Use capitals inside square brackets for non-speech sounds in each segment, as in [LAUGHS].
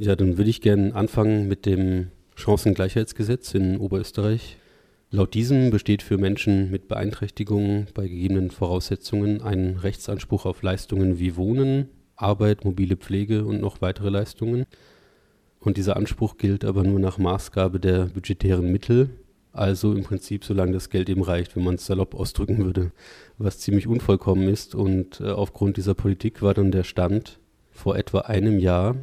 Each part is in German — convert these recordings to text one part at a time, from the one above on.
Ja, dann würde ich gerne anfangen mit dem Chancengleichheitsgesetz in Oberösterreich. Laut diesem besteht für Menschen mit Beeinträchtigungen bei gegebenen Voraussetzungen ein Rechtsanspruch auf Leistungen wie Wohnen, Arbeit, mobile Pflege und noch weitere Leistungen. Und dieser Anspruch gilt aber nur nach Maßgabe der budgetären Mittel, also im Prinzip solange das Geld eben reicht, wenn man es salopp ausdrücken würde, was ziemlich unvollkommen ist. Und äh, aufgrund dieser Politik war dann der Stand vor etwa einem Jahr,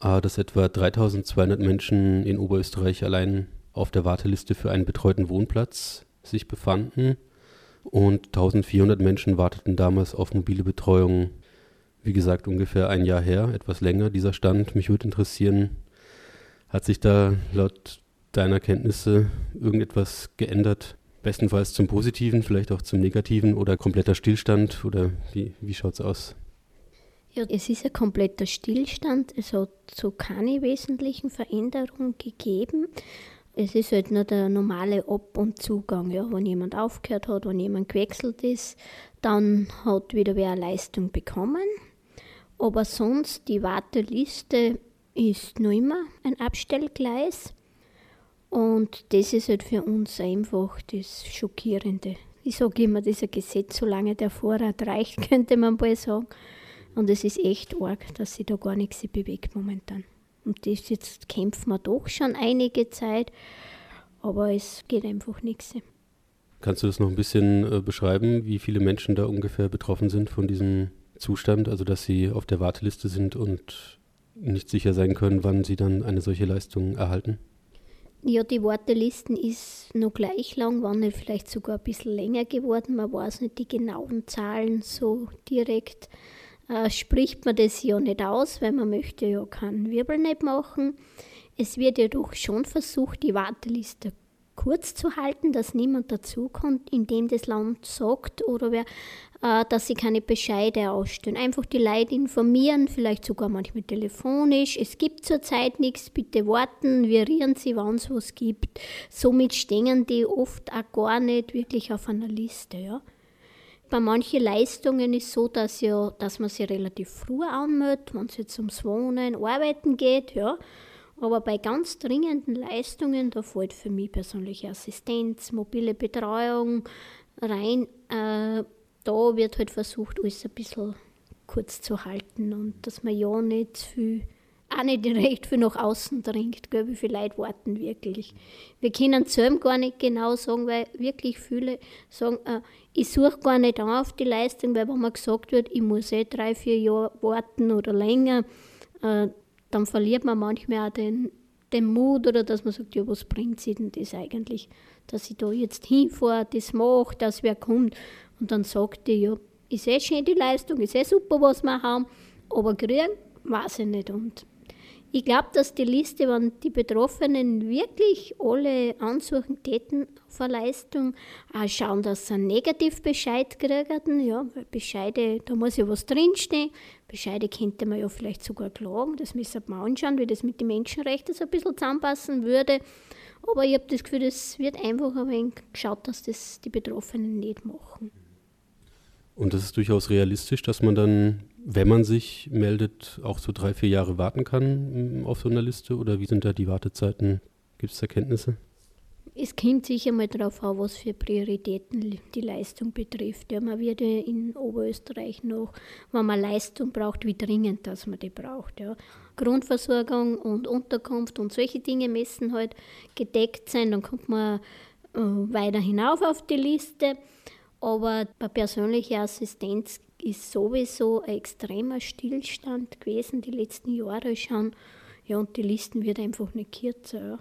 dass etwa 3200 Menschen in Oberösterreich allein auf der Warteliste für einen betreuten Wohnplatz sich befanden und 1400 Menschen warteten damals auf mobile Betreuung. Wie gesagt, ungefähr ein Jahr her, etwas länger dieser Stand. Mich würde interessieren, hat sich da laut deiner Kenntnisse irgendetwas geändert? Bestenfalls zum Positiven, vielleicht auch zum Negativen oder kompletter Stillstand oder wie, wie schaut es aus? Es ist ein kompletter Stillstand. Es hat so keine wesentlichen Veränderungen gegeben. Es ist halt nur der normale Ab- und Zugang. Ja. Wenn jemand aufgehört hat, wenn jemand gewechselt ist, dann hat wieder wer eine Leistung bekommen. Aber sonst, die Warteliste ist noch immer ein Abstellgleis. Und das ist halt für uns einfach das Schockierende. Ich sage immer, dieser Gesetz, solange der Vorrat reicht, [LAUGHS] könnte man mal sagen. Und es ist echt arg, dass sich da gar nichts bewegt momentan. Und das jetzt kämpfen wir doch schon einige Zeit, aber es geht einfach nichts. Kannst du das noch ein bisschen äh, beschreiben, wie viele Menschen da ungefähr betroffen sind von diesem Zustand, also dass sie auf der Warteliste sind und nicht sicher sein können, wann sie dann eine solche Leistung erhalten? Ja, die Wartelisten ist noch gleich lang, waren nicht vielleicht sogar ein bisschen länger geworden. Man weiß nicht die genauen Zahlen so direkt äh, spricht man das ja nicht aus, weil man möchte ja keinen Wirbel nicht machen. Es wird ja doch schon versucht, die Warteliste kurz zu halten, dass niemand dazukommt, indem das Land sagt oder wer, äh, dass sie keine Bescheide ausstellen. Einfach die Leute informieren, vielleicht sogar manchmal telefonisch. Es gibt zurzeit nichts, bitte warten, vibrieren Sie, wann es was gibt. Somit stehen die oft auch gar nicht wirklich auf einer Liste. Ja. Bei manchen Leistungen ist es so, dass, ja, dass man sie relativ früh anmeldet, wenn es jetzt ums Wohnen, Arbeiten geht, ja. Aber bei ganz dringenden Leistungen, da fällt für mich persönliche Assistenz, mobile Betreuung rein. Äh, da wird halt versucht, alles ein bisschen kurz zu halten und dass man ja nicht zu viel auch nicht recht viel nach außen dringt, gell, wie viele Leute warten wirklich. Wir können es selber gar nicht genau sagen, weil wirklich viele sagen, äh, ich suche gar nicht an auf die Leistung, weil wenn mir gesagt wird, ich muss eh drei, vier Jahre warten oder länger, äh, dann verliert man manchmal auch den, den Mut oder dass man sagt, ja, was bringt sie denn das eigentlich, dass ich da jetzt hinfahre, das mache, dass wer kommt und dann sagt die, ja, ist eh schön die Leistung, ist eh super, was wir haben, aber kriegen, weiß ich nicht und ich glaube, dass die Liste, wenn die Betroffenen wirklich alle ansuchen täten auf eine Leistung, auch schauen, dass sie einen Negativbescheid kriegen. Ja, Bescheide, da muss ja was drinstehen. Bescheide könnte man ja vielleicht sogar klagen. Das müssen wir anschauen, wie das mit den Menschenrechten so ein bisschen zusammenpassen würde. Aber ich habe das Gefühl, es wird einfach ein wenig geschaut, dass das die Betroffenen nicht machen. Und das ist durchaus realistisch, dass man dann, wenn man sich meldet, auch so drei, vier Jahre warten kann mm, auf so einer Liste? Oder wie sind da die Wartezeiten? Gibt es Erkenntnisse? Es kommt sicher mal darauf an, was für Prioritäten die Leistung betrifft. Ja, man wird in Oberösterreich noch, wenn man Leistung braucht, wie dringend dass man die braucht. Ja. Grundversorgung und Unterkunft und solche Dinge müssen halt gedeckt sein. Dann kommt man äh, weiter hinauf auf die Liste. Aber bei persönlicher Assistenz ist sowieso ein extremer Stillstand gewesen die letzten Jahre schon. Ja, und die Listen wird einfach nicht kürzer.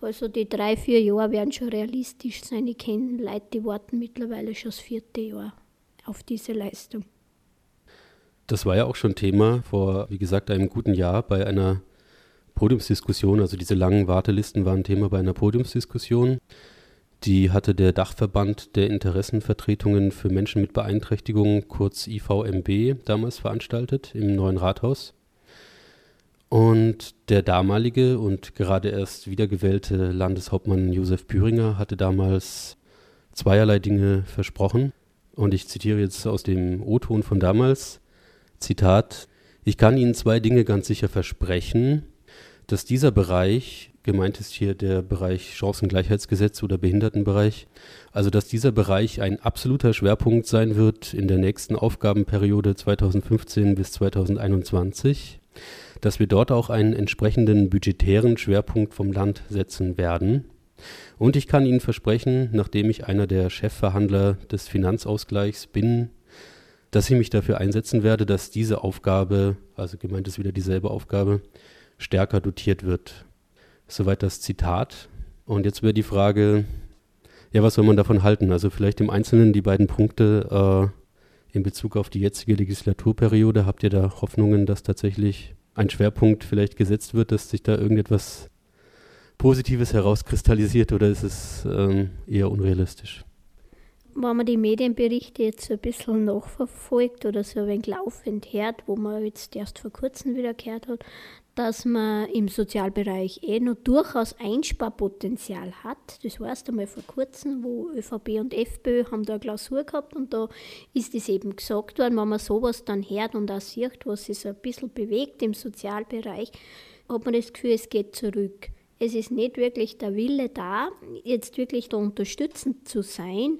Also die drei, vier Jahre werden schon realistisch sein. Ich kenne Leute, die warten mittlerweile schon das vierte Jahr auf diese Leistung. Das war ja auch schon Thema vor, wie gesagt, einem guten Jahr bei einer Podiumsdiskussion. Also diese langen Wartelisten waren Thema bei einer Podiumsdiskussion. Die hatte der Dachverband der Interessenvertretungen für Menschen mit Beeinträchtigungen, kurz IVMB, damals veranstaltet im neuen Rathaus. Und der damalige und gerade erst wiedergewählte Landeshauptmann Josef Büringer hatte damals zweierlei Dinge versprochen. Und ich zitiere jetzt aus dem O-Ton von damals. Zitat, Ich kann Ihnen zwei Dinge ganz sicher versprechen, dass dieser Bereich, gemeint ist hier der Bereich Chancengleichheitsgesetz oder Behindertenbereich, also dass dieser Bereich ein absoluter Schwerpunkt sein wird in der nächsten Aufgabenperiode 2015 bis 2021, dass wir dort auch einen entsprechenden budgetären Schwerpunkt vom Land setzen werden. Und ich kann Ihnen versprechen, nachdem ich einer der Chefverhandler des Finanzausgleichs bin, dass ich mich dafür einsetzen werde, dass diese Aufgabe, also gemeint ist wieder dieselbe Aufgabe, stärker dotiert wird. Soweit das Zitat. Und jetzt wäre die Frage, ja, was soll man davon halten? Also vielleicht im Einzelnen die beiden Punkte äh, in Bezug auf die jetzige Legislaturperiode. Habt ihr da Hoffnungen, dass tatsächlich ein Schwerpunkt vielleicht gesetzt wird, dass sich da irgendetwas Positives herauskristallisiert oder ist es ähm, eher unrealistisch? Wenn man die Medienberichte jetzt so ein bisschen nachverfolgt oder so ein wenig laufend hört, wo man jetzt erst vor kurzem wieder gehört hat, dass man im Sozialbereich eh noch durchaus Einsparpotenzial hat. Das heißt einmal vor kurzem, wo ÖVP und FPÖ haben da eine Klausur gehabt und da ist es eben gesagt worden, wenn man sowas dann hört und auch sieht, was sich so ein bisschen bewegt im Sozialbereich, hat man das Gefühl, es geht zurück. Es ist nicht wirklich der Wille da, jetzt wirklich da unterstützend zu sein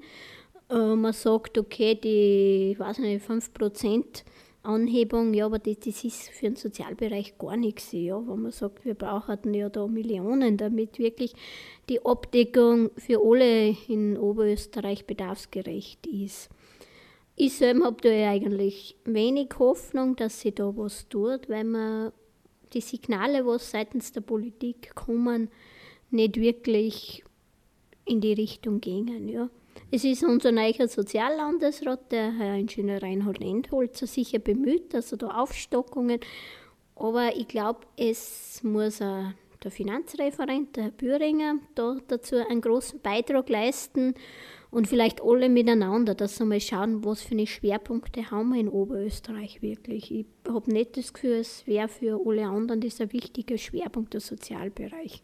äh, man sagt, okay, die weiß nicht, 5% Anhebung, ja, aber das, das ist für den Sozialbereich gar nichts, ja, wenn man sagt, wir brauchen ja da Millionen, damit wirklich die Abdeckung für alle in Oberösterreich bedarfsgerecht ist. Ich selber habe da eigentlich wenig Hoffnung, dass sich da was tut, weil man die Signale, was seitens der Politik kommen, nicht wirklich in die Richtung gingen. Ja. Es ist unser neuer Soziallandesrat, der Herr Ingenieur Reinhold Endholzer, sicher bemüht, er da Aufstockungen, aber ich glaube, es muss auch der Finanzreferent, der Herr Büringer, da dazu einen großen Beitrag leisten und vielleicht alle miteinander, dass wir mal schauen, was für eine Schwerpunkte haben wir in Oberösterreich wirklich. Ich habe nicht das Gefühl, es wäre für alle anderen dieser wichtige Schwerpunkt der Sozialbereich.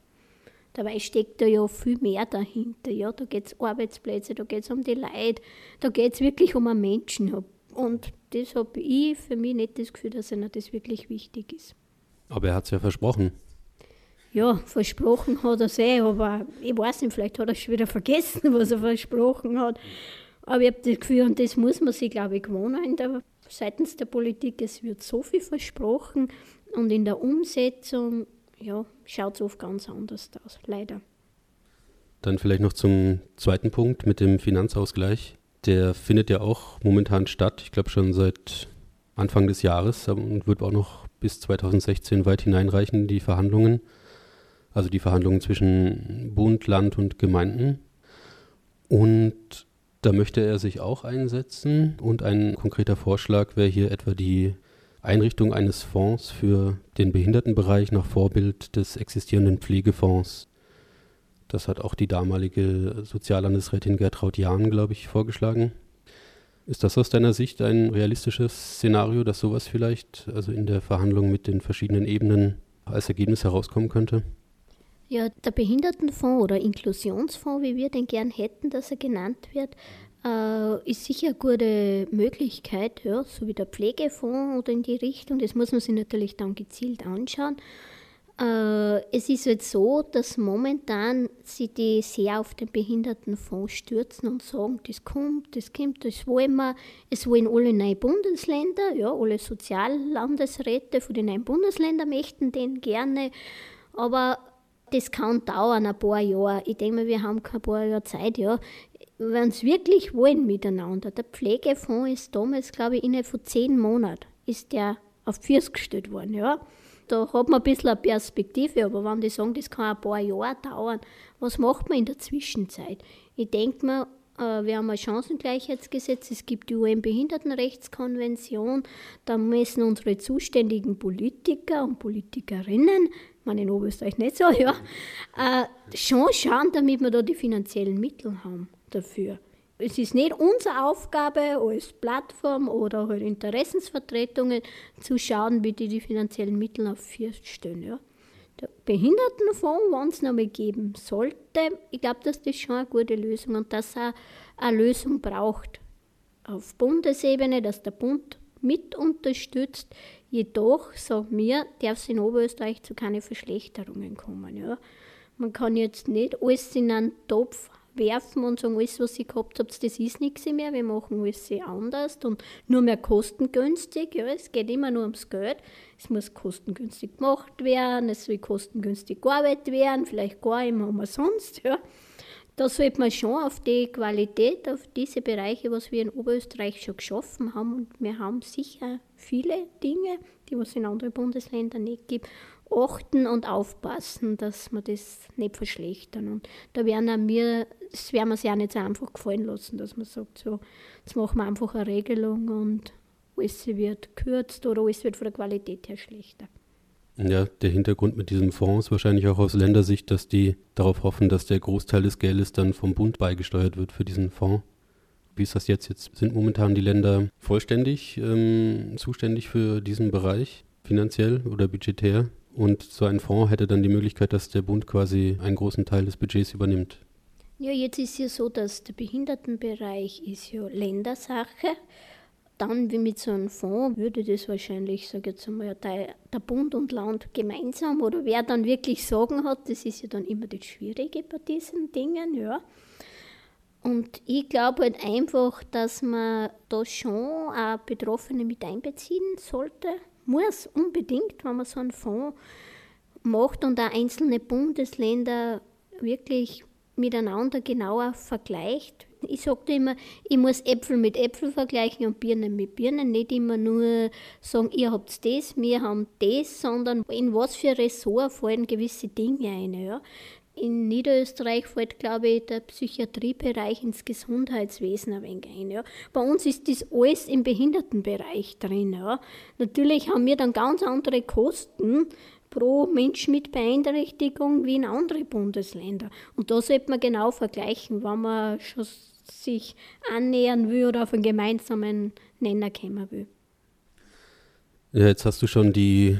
Dabei steckt da ja viel mehr dahinter. Ja? Da geht es Arbeitsplätze, da geht es um die Leute, da geht es wirklich um einen Menschen. Und das habe ich für mich nicht das Gefühl, dass ihnen das wirklich wichtig ist. Aber er hat es ja versprochen. Ja, versprochen hat er es eh, aber ich weiß nicht, vielleicht hat er schon wieder vergessen, [LAUGHS] was er versprochen hat. Aber ich habe das Gefühl, und das muss man sich, glaube ich, gewohnen der, seitens der Politik, es wird so viel versprochen und in der Umsetzung ja, schaut es oft ganz anders aus, leider. Dann vielleicht noch zum zweiten Punkt mit dem Finanzausgleich. Der findet ja auch momentan statt, ich glaube schon seit Anfang des Jahres und wird auch noch bis 2016 weit hineinreichen, die Verhandlungen. Also die Verhandlungen zwischen Bund, Land und Gemeinden. Und da möchte er sich auch einsetzen. Und ein konkreter Vorschlag wäre hier etwa die Einrichtung eines Fonds für den Behindertenbereich nach Vorbild des existierenden Pflegefonds. Das hat auch die damalige Soziallandesrätin Gertraud Jahn, glaube ich, vorgeschlagen. Ist das aus deiner Sicht ein realistisches Szenario, dass sowas vielleicht also in der Verhandlung mit den verschiedenen Ebenen als Ergebnis herauskommen könnte? Ja, der Behindertenfonds oder Inklusionsfonds, wie wir den gern hätten, dass er genannt wird, äh, ist sicher eine gute Möglichkeit, ja, so wie der Pflegefonds oder in die Richtung. Das muss man sich natürlich dann gezielt anschauen. Äh, es ist jetzt so, dass momentan sie die sehr auf den Behindertenfonds stürzen und sagen, das kommt, das kommt, das wollen wir. Es wollen alle neuen Bundesländer, ja, alle Soziallandesräte von den neuen Bundesländern möchten den gerne. Aber das kann dauern, ein paar Jahre. Ich denke mal, wir haben kein paar Jahre Zeit, ja wenn sie wirklich wollen miteinander. Der Pflegefonds ist damals, glaube ich, innerhalb von zehn Monaten ist der auf Füße gestellt worden. Ja. Da hat man ein bisschen eine Perspektive, aber wenn die sagen, das kann ein paar Jahre dauern, was macht man in der Zwischenzeit? Ich denke mir, äh, wir haben ein Chancengleichheitsgesetz, es gibt die UN-Behindertenrechtskonvention, da müssen unsere zuständigen Politiker und Politikerinnen, ich meine in Oberösterreich nicht so, ja, äh, schon schauen, damit wir da die finanziellen Mittel haben dafür. Es ist nicht unsere Aufgabe als Plattform oder halt Interessensvertretungen zu schauen, wie die die finanziellen Mittel auf vier stellen. Ja. Der Behindertenfonds, wenn es noch mal geben sollte, ich glaube, dass das schon eine gute Lösung und dass er eine Lösung braucht auf Bundesebene, dass der Bund mit unterstützt. Jedoch, sagen wir, darf es in Oberösterreich zu keine Verschlechterungen kommen. Ja. Man kann jetzt nicht alles in einen Topf werfen und sagen, alles, was ihr gehabt habt, das ist nichts mehr, wir machen alles anders und nur mehr kostengünstig. Ja, es geht immer nur ums Geld. Es muss kostengünstig gemacht werden, es soll kostengünstig gearbeitet werden, vielleicht gar immer umsonst. Ja. Da sollte man schon auf die Qualität, auf diese Bereiche, was wir in Oberösterreich schon geschaffen haben, und wir haben sicher viele Dinge, die es in anderen Bundesländern nicht gibt, achten und aufpassen, dass wir das nicht verschlechtern. Und da werden wir, das werden wir sich auch nicht so einfach gefallen lassen, dass man sagt, so, jetzt machen wir einfach eine Regelung und alles wird gekürzt oder alles wird von der Qualität her schlechter. Ja, der Hintergrund mit diesem Fonds ist wahrscheinlich auch aus Ländersicht, dass die darauf hoffen, dass der Großteil des Geldes dann vom Bund beigesteuert wird für diesen Fonds. Wie ist das jetzt? Jetzt sind momentan die Länder vollständig ähm, zuständig für diesen Bereich, finanziell oder budgetär. Und so ein Fonds hätte dann die Möglichkeit, dass der Bund quasi einen großen Teil des Budgets übernimmt. Ja, jetzt ist ja so, dass der Behindertenbereich ist ja Ländersache. Dann, wie mit so einem Fonds, würde das wahrscheinlich, sage jetzt einmal, der, der Bund und Land gemeinsam oder wer dann wirklich Sorgen hat, das ist ja dann immer das Schwierige bei diesen Dingen, ja. Und ich glaube halt einfach, dass man da schon auch Betroffene mit einbeziehen sollte muss unbedingt, wenn man so einen Fonds macht und auch einzelne Bundesländer wirklich miteinander genauer vergleicht. Ich sage immer, ich muss Äpfel mit Äpfel vergleichen und Birnen mit Birnen. Nicht immer nur sagen, ihr habt das, wir haben das, sondern in was für Ressort fallen gewisse Dinge ein. Ja. In Niederösterreich fällt, glaube ich, der Psychiatriebereich ins Gesundheitswesen ein wenig ein. Ja. Bei uns ist das alles im Behindertenbereich drin. Ja. Natürlich haben wir dann ganz andere Kosten pro Mensch mit Beeinträchtigung wie in anderen Bundesländern. Und da sollte man genau vergleichen, wenn man schon sich annähern will oder auf einen gemeinsamen Nenner kommen will. Ja, jetzt hast du schon die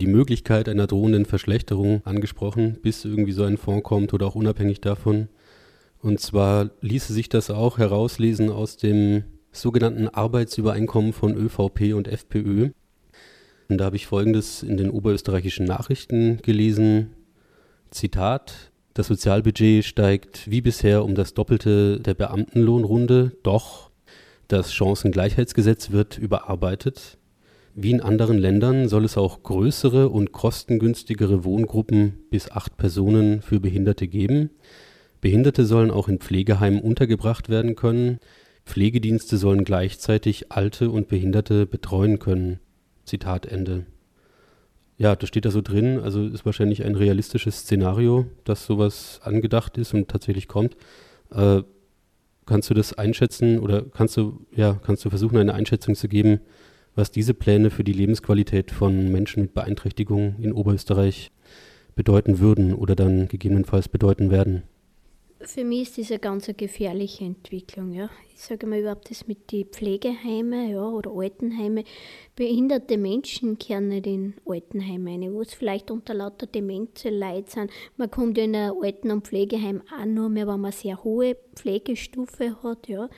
die Möglichkeit einer drohenden Verschlechterung angesprochen, bis irgendwie so ein Fonds kommt oder auch unabhängig davon. Und zwar ließe sich das auch herauslesen aus dem sogenannten Arbeitsübereinkommen von ÖVP und FPÖ. Und da habe ich Folgendes in den oberösterreichischen Nachrichten gelesen. Zitat, das Sozialbudget steigt wie bisher um das Doppelte der Beamtenlohnrunde, doch das Chancengleichheitsgesetz wird überarbeitet. Wie in anderen Ländern soll es auch größere und kostengünstigere Wohngruppen bis acht Personen für Behinderte geben. Behinderte sollen auch in Pflegeheimen untergebracht werden können. Pflegedienste sollen gleichzeitig Alte und Behinderte betreuen können. Zitat Ende. Ja, das steht da so drin. Also ist wahrscheinlich ein realistisches Szenario, dass sowas angedacht ist und tatsächlich kommt. Äh, kannst du das einschätzen oder kannst du, ja, kannst du versuchen, eine Einschätzung zu geben, was diese Pläne für die Lebensqualität von Menschen mit Beeinträchtigungen in Oberösterreich bedeuten würden oder dann gegebenenfalls bedeuten werden. Für mich ist das eine ganz gefährliche Entwicklung. Ja. Ich sage mal überhaupt das mit den Pflegeheimen ja, oder Altenheime. Behinderte Menschen kehren nicht in Altenheime rein, wo es vielleicht unter lauter Demenz Leid sind. Man kommt ja in ein Alten- und Pflegeheim auch nur mehr, wenn man eine sehr hohe Pflegestufe hat. Ja.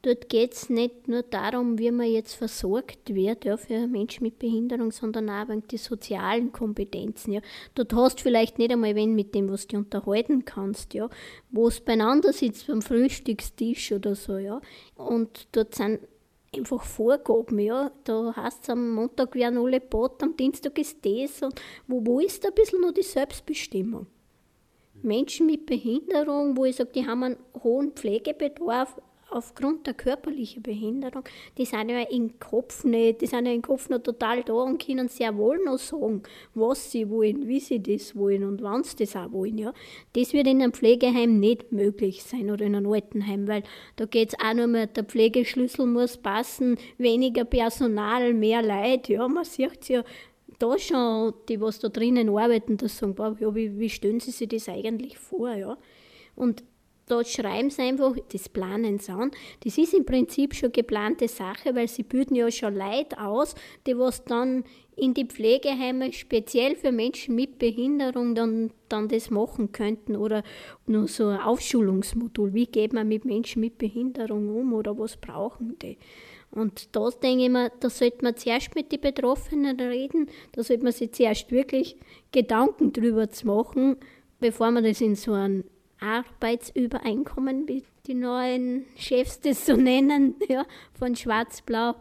Dort geht es nicht nur darum, wie man jetzt versorgt wird ja, für Menschen mit Behinderung, sondern auch wegen die sozialen Kompetenzen. Ja. Dort hast du vielleicht nicht einmal wen, mit dem was du unterhalten kannst, ja, wo es beieinander sitzt beim Frühstückstisch oder so. Ja. Und dort sind einfach Vorgaben, ja. Da heißt es am Montag werden alle Bot, am Dienstag ist das. Und wo, wo ist da ein bisschen noch die Selbstbestimmung? Menschen mit Behinderung, wo ich sage, die haben einen hohen Pflegebedarf, aufgrund der körperlichen Behinderung, die sind ja im Kopf nicht, die sind ja im Kopf noch total da und können sehr wohl noch sagen, was sie wollen, wie sie das wollen und wann sie das auch wollen. Ja. Das wird in einem Pflegeheim nicht möglich sein oder in einem Altenheim, weil da geht es auch nur mehr, der Pflegeschlüssel muss passen, weniger Personal, mehr Leid. Ja, man sieht ja da schon, die was da drinnen arbeiten, das sagen, boah, ja, wie, wie stellen sie sich das eigentlich vor? Ja. Und dort schreiben sie einfach das Planen an. Das ist im Prinzip schon geplante Sache, weil sie bilden ja schon Leute aus, die was dann in die Pflegeheime speziell für Menschen mit Behinderung dann, dann das machen könnten oder nur so ein Aufschulungsmodul. Wie geht man mit Menschen mit Behinderung um oder was brauchen die? Und da denke ich mir, da sollte man zuerst mit den Betroffenen reden, da sollte man sich zuerst wirklich Gedanken drüber machen, bevor man das in so ein Arbeitsübereinkommen, wie die neuen Chefs das so [LAUGHS] nennen, ja, von Schwarz-Blau.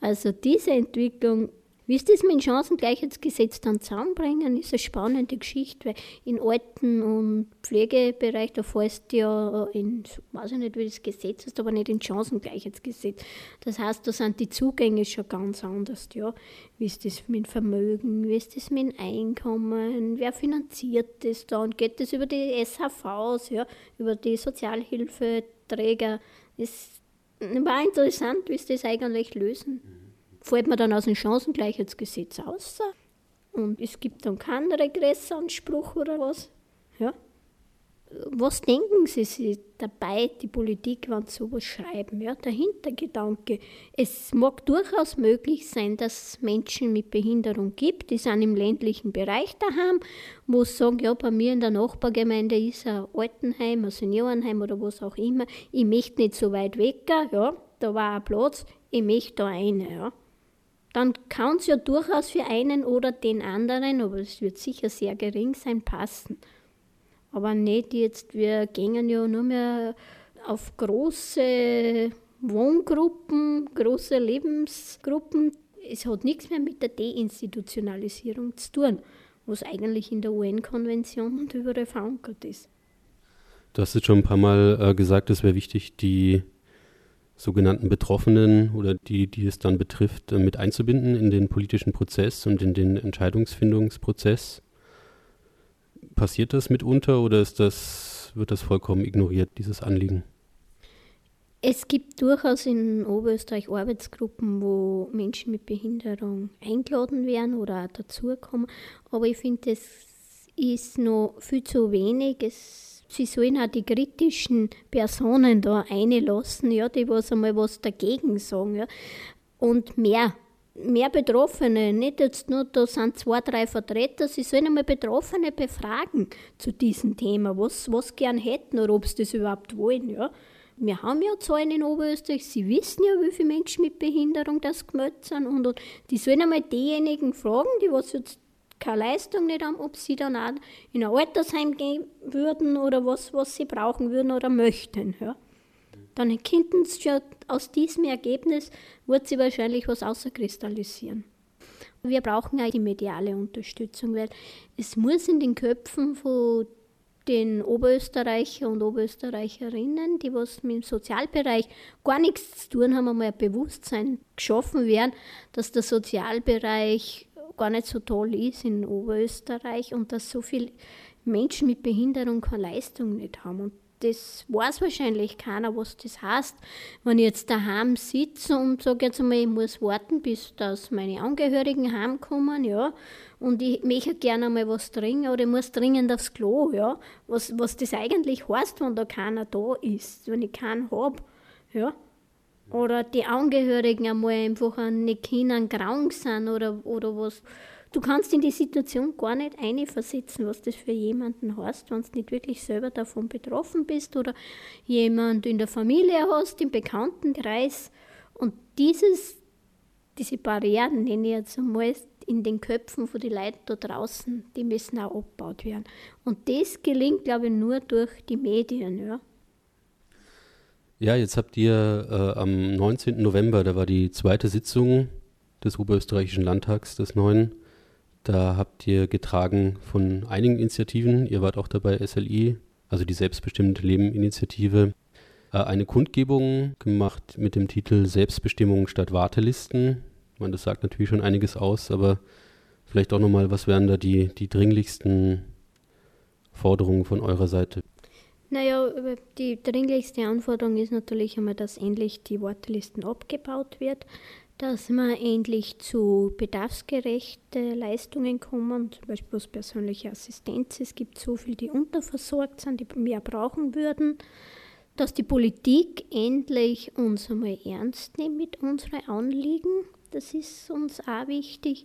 Also diese Entwicklung wie ist das mit dem Chancengleichheitsgesetz dann zusammenbringen, ist eine spannende Geschichte, weil in Alten- und Pflegebereich, da fällst du ja in, weiß ich nicht, wie das Gesetz ist, aber nicht in Chancengleichheitsgesetz. Das heißt, da sind die Zugänge schon ganz anders, ja. Wie ist das mit Vermögen, wie ist das mit Einkommen, wer finanziert das dann, geht das über die SHVs, ja, über die Sozialhilfeträger. Das war interessant, wie sie das eigentlich lösen fällt man dann aus dem Chancengleichheitsgesetz aus und es gibt dann keinen Regressanspruch oder was. Ja. Was denken Sie sich dabei, die Politik, wenn sie sowas schreiben? Ja, der Hintergedanke. Es mag durchaus möglich sein, dass es Menschen mit Behinderung gibt, die sind im ländlichen Bereich daheim, wo sie sagen, ja, bei mir in der Nachbargemeinde ist ein Altenheim, ein Seniorenheim oder was auch immer. Ich möchte nicht so weit weg, ja, da war ein Platz, ich möchte da eine, ja dann kann es ja durchaus für einen oder den anderen, aber es wird sicher sehr gering sein, passen. Aber nicht jetzt, wir gehen ja nur mehr auf große Wohngruppen, große Lebensgruppen. Es hat nichts mehr mit der Deinstitutionalisierung zu tun, was eigentlich in der UN-Konvention und überall verankert ist. Du hast jetzt schon ein paar Mal äh, gesagt, es wäre wichtig, die sogenannten Betroffenen oder die, die es dann betrifft, äh, mit einzubinden in den politischen Prozess und in den Entscheidungsfindungsprozess. Passiert das mitunter oder ist das, wird das vollkommen ignoriert, dieses Anliegen? Es gibt durchaus in Oberösterreich Arbeitsgruppen, wo Menschen mit Behinderung eingeladen werden oder auch dazukommen. Aber ich finde, es ist noch viel zu wenig. Es sie sollen auch die kritischen Personen da einlassen, ja, die was einmal was dagegen sagen. Ja. Und mehr, mehr Betroffene, nicht jetzt nur, da sind zwei, drei Vertreter, sie sollen einmal Betroffene befragen zu diesem Thema, was, was gern hätten oder ob sie das überhaupt wollen. Ja. Wir haben ja Zahlen in Oberösterreich, sie wissen ja, wie viele Menschen mit Behinderung das gemeldet sind und, und die sollen einmal diejenigen fragen, die was jetzt keine Leistung nicht haben, ob sie dann auch in ein Altersheim gehen würden oder was, was sie brauchen würden oder möchten. Ja. Dann könnten sie schon aus diesem Ergebnis, wird sie wahrscheinlich was außerkristallisieren. Wir brauchen auch die mediale Unterstützung, weil es muss in den Köpfen von den Oberösterreicher und Oberösterreicherinnen, die was mit dem Sozialbereich gar nichts zu tun haben, einmal ein Bewusstsein geschaffen werden, dass der Sozialbereich gar nicht so toll ist in Oberösterreich und dass so viele Menschen mit Behinderung keine Leistung nicht haben. Und das weiß wahrscheinlich keiner, was das heißt. Wenn ich jetzt daheim sitze und sage jetzt einmal, ich muss warten, bis dass meine Angehörigen heimkommen, ja, und ich möchte gerne mal was trinken oder ich muss dringend aufs Klo, ja, was, was das eigentlich heißt, wenn da keiner da ist, wenn ich keinen habe, ja. Oder die Angehörigen einmal einfach an den Kindern krank sind oder, oder was. Du kannst in die Situation gar nicht einversetzen, was das für jemanden heißt, wenn du nicht wirklich selber davon betroffen bist oder jemand in der Familie hast, im Bekanntenkreis. Und dieses, diese Barrieren, nenne ich jetzt einmal, in den Köpfen von den Leuten da draußen, die müssen auch abgebaut werden. Und das gelingt, glaube ich, nur durch die Medien. Ja. Ja, jetzt habt ihr äh, am 19. November, da war die zweite Sitzung des Oberösterreichischen Landtags, des neuen. Da habt ihr getragen von einigen Initiativen, ihr wart auch dabei, SLI, also die Selbstbestimmte Leben-Initiative, äh, eine Kundgebung gemacht mit dem Titel Selbstbestimmung statt Wartelisten. Meine, das sagt natürlich schon einiges aus, aber vielleicht auch nochmal, was wären da die, die dringlichsten Forderungen von eurer Seite? Naja, die dringlichste Anforderung ist natürlich einmal, dass endlich die Wartelisten abgebaut wird, dass wir endlich zu bedarfsgerechten Leistungen kommen, zum Beispiel was persönliche Assistenz. Es gibt so viele, die unterversorgt sind, die mehr brauchen würden. Dass die Politik endlich uns einmal ernst nimmt mit unseren Anliegen, das ist uns auch wichtig.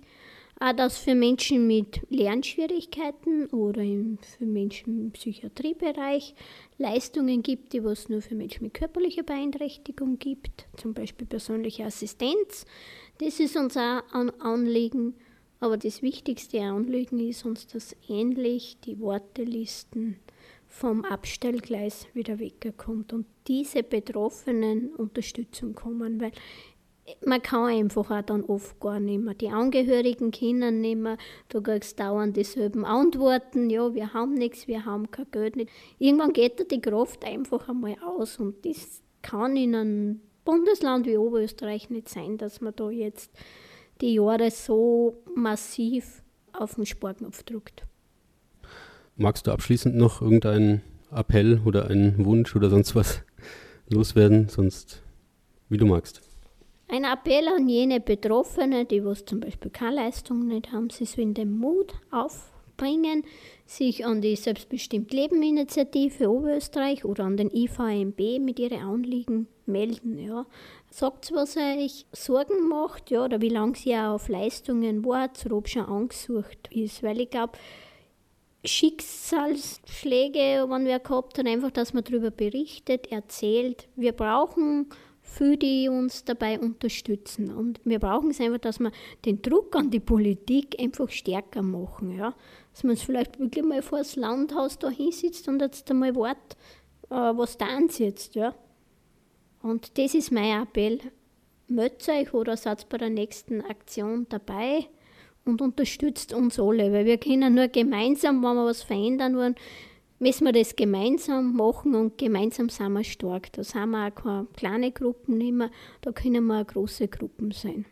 Auch dass für Menschen mit Lernschwierigkeiten oder für Menschen im Psychiatriebereich Leistungen gibt, die es nur für Menschen mit körperlicher Beeinträchtigung gibt, zum Beispiel persönliche Assistenz. Das ist uns auch ein Anliegen. Aber das wichtigste Anliegen ist uns, dass endlich die Wartelisten vom Abstellgleis wieder wegkommt und diese Betroffenen Unterstützung kommen, weil man kann einfach auch dann oft gar nicht mehr. Die Angehörigen können nicht mehr, du kriegst dauernd dieselben Antworten, ja, wir haben nichts, wir haben kein Geld nicht. Irgendwann geht da die Kraft einfach einmal aus und das kann in einem Bundesland wie Oberösterreich nicht sein, dass man da jetzt die Jahre so massiv auf den Sparknopf drückt. Magst du abschließend noch irgendeinen Appell oder einen Wunsch oder sonst was loswerden? Sonst wie du magst. Ein Appell an jene Betroffenen, die was zum Beispiel keine Leistung nicht haben, sie sollen den Mut aufbringen, sich an die Selbstbestimmt Leben Initiative Oberösterreich oder an den IVMB mit ihren Anliegen melden. Ja. Sagt, was euch Sorgen macht ja, oder wie lange ihr auf Leistungen wart oder ob schon angesucht ist. Weil ich glaube, Schicksalsschläge, wenn wir gehabt haben, einfach, dass man darüber berichtet, erzählt. Wir brauchen viele, die uns dabei unterstützen. Und wir brauchen es einfach, dass wir den Druck an die Politik einfach stärker machen. Ja? Dass man es vielleicht wirklich mal vor das Landhaus da hinsitzt und jetzt einmal wartet, äh, was sie jetzt. Ja? Und das ist mein Appell. Meldet euch oder seid bei der nächsten Aktion dabei und unterstützt uns alle, weil wir können nur gemeinsam, wenn wir was verändern wollen, müssen wir das gemeinsam machen und gemeinsam sind wir stark. Da sind wir auch keine kleine Gruppen mehr, da können wir auch große Gruppen sein.